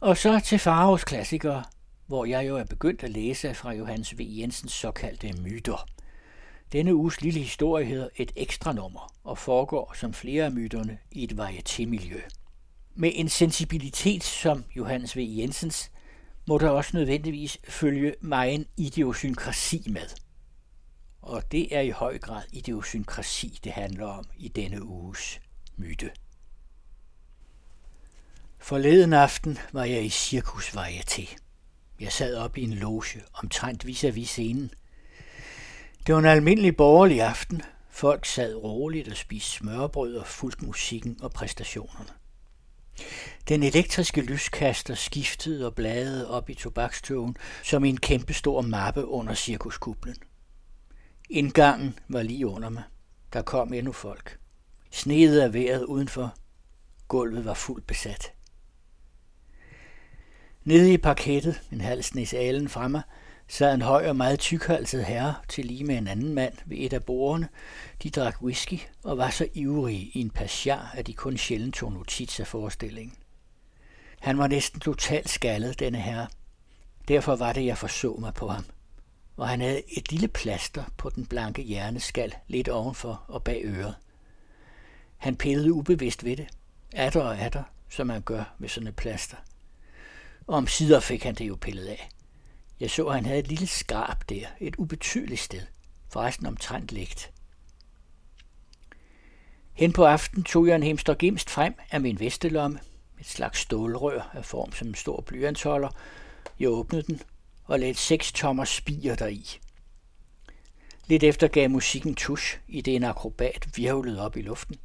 Og så til Faros klassikere, hvor jeg jo er begyndt at læse fra Johannes V. Jensens såkaldte myter. Denne uges lille historie hedder et ekstra nummer og foregår som flere af myterne i et varietémiljø. Med en sensibilitet som Johannes V. Jensens må der også nødvendigvis følge mig en idiosynkrasi med. Og det er i høj grad idiosynkrasi, det handler om i denne uges myte. Forleden aften var jeg i Cirkus Varieté. Jeg sad op i en loge, omtrent vis-à-vis scenen. Det var en almindelig borgerlig aften. Folk sad roligt og spiste smørbrød og fulgte musikken og præstationerne. Den elektriske lyskaster skiftede og bladede op i tobakstøven som en kæmpestor mappe under cirkuskublen. Indgangen var lige under mig. Der kom endnu folk. Sneede af vejret udenfor. Gulvet var fuldt besat. Nede i parkettet, en halv snes alen fremme, sad en høj og meget tykhalset herre til lige med en anden mand ved et af bordene. De drak whisky og var så ivrige i en passiar, at de kun sjældent tog notits af forestillingen. Han var næsten totalt skaldet, denne herre. Derfor var det, jeg forså mig på ham. Og han havde et lille plaster på den blanke hjerneskal lidt ovenfor og bag øret. Han pillede ubevidst ved det, atter og atter, som man gør med sådan et plaster og om sider fik han det jo pillet af. Jeg så, at han havde et lille skrab der, et ubetydeligt sted, forresten omtrent lægt. Hen på aften tog jeg en hemster gimst frem af min vestelomme, et slags stålrør af form som en stor blyantholder. Jeg åbnede den og lagde seks tommer spiger deri. Lidt efter gav musikken tusch, i det en akrobat virvlede op i luften.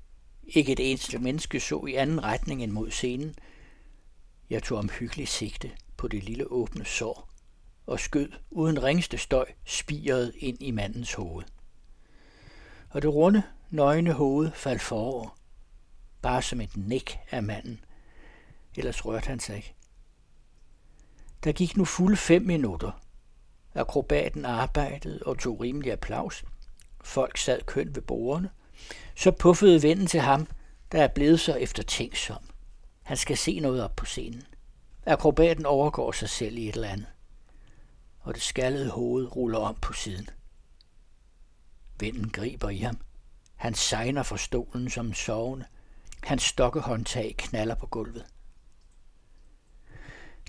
Ikke et eneste menneske så i anden retning end mod scenen – jeg tog omhyggeligt sigte på det lille åbne sår og skød uden ringeste støj spiret ind i mandens hoved. Og det runde, nøgne hoved faldt forover, bare som et næk af manden. Ellers rørte han sig ikke. Der gik nu fulde fem minutter. Akrobaten arbejdede og tog rimelig applaus. Folk sad kønt ved bordene. Så puffede vennen til ham, der er blevet så eftertænksom. Han skal se noget op på scenen. Akrobaten overgår sig selv i et eller andet. Og det skaldede hoved ruller om på siden. Vinden griber i ham. Han sejner for stolen som en sovende. Hans stokkehåndtag knaller på gulvet.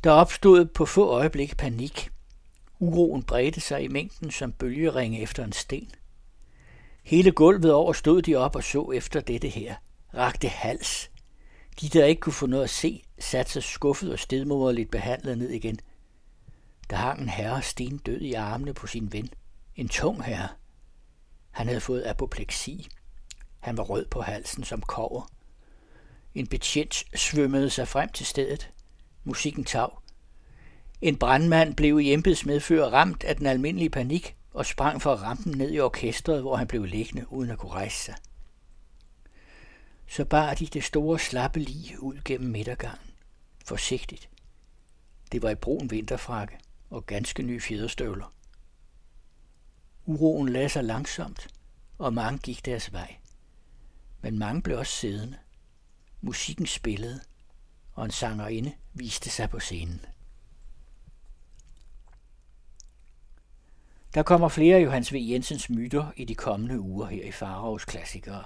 Der opstod på få øjeblik panik. Uroen bredte sig i mængden som bølgeringe efter en sten. Hele gulvet over stod de op og så efter dette her. Rakte hals, de, der ikke kunne få noget at se, satte sig skuffet og stedmoderligt behandlet ned igen. Der hang en herre sten død i armene på sin ven. En tung herre. Han havde fået apopleksi. Han var rød på halsen som kover. En betjent svømmede sig frem til stedet. Musikken tav. En brandmand blev i embedsmedfører ramt af den almindelige panik og sprang fra rampen ned i orkestret, hvor han blev liggende uden at kunne rejse sig så bar de det store slappe lig ud gennem midtergangen. Forsigtigt. Det var i brun vinterfrakke og ganske nye fjederstøvler. Uroen lagde sig langsomt, og mange gik deres vej. Men mange blev også siddende. Musikken spillede, og en sangerinde viste sig på scenen. Der kommer flere af Johannes V. Jensens myter i de kommende uger her i Faraos klassikere.